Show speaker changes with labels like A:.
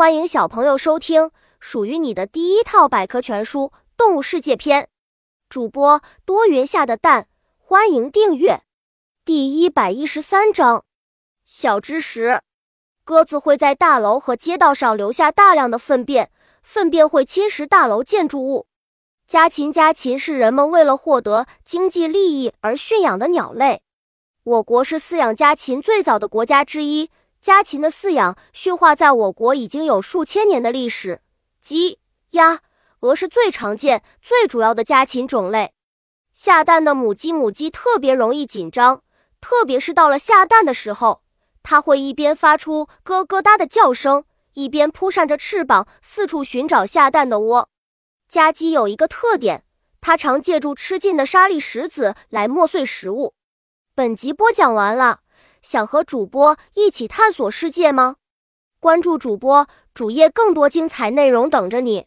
A: 欢迎小朋友收听属于你的第一套百科全书《动物世界》篇。主播多云下的蛋，欢迎订阅。第一百一十三章：小知识，鸽子会在大楼和街道上留下大量的粪便，粪便会侵蚀大楼建筑物。家禽，家禽是人们为了获得经济利益而驯养的鸟类。我国是饲养家禽最早的国家之一。家禽的饲养驯化在我国已经有数千年的历史。鸡、鸭、鹅是最常见、最主要的家禽种类。下蛋的母鸡，母鸡特别容易紧张，特别是到了下蛋的时候，它会一边发出咯咯哒的叫声，一边扑扇着翅膀，四处寻找下蛋的窝。家鸡有一个特点，它常借助吃进的沙粒石子来磨碎食物。本集播讲完了。想和主播一起探索世界吗？关注主播主页，更多精彩内容等着你。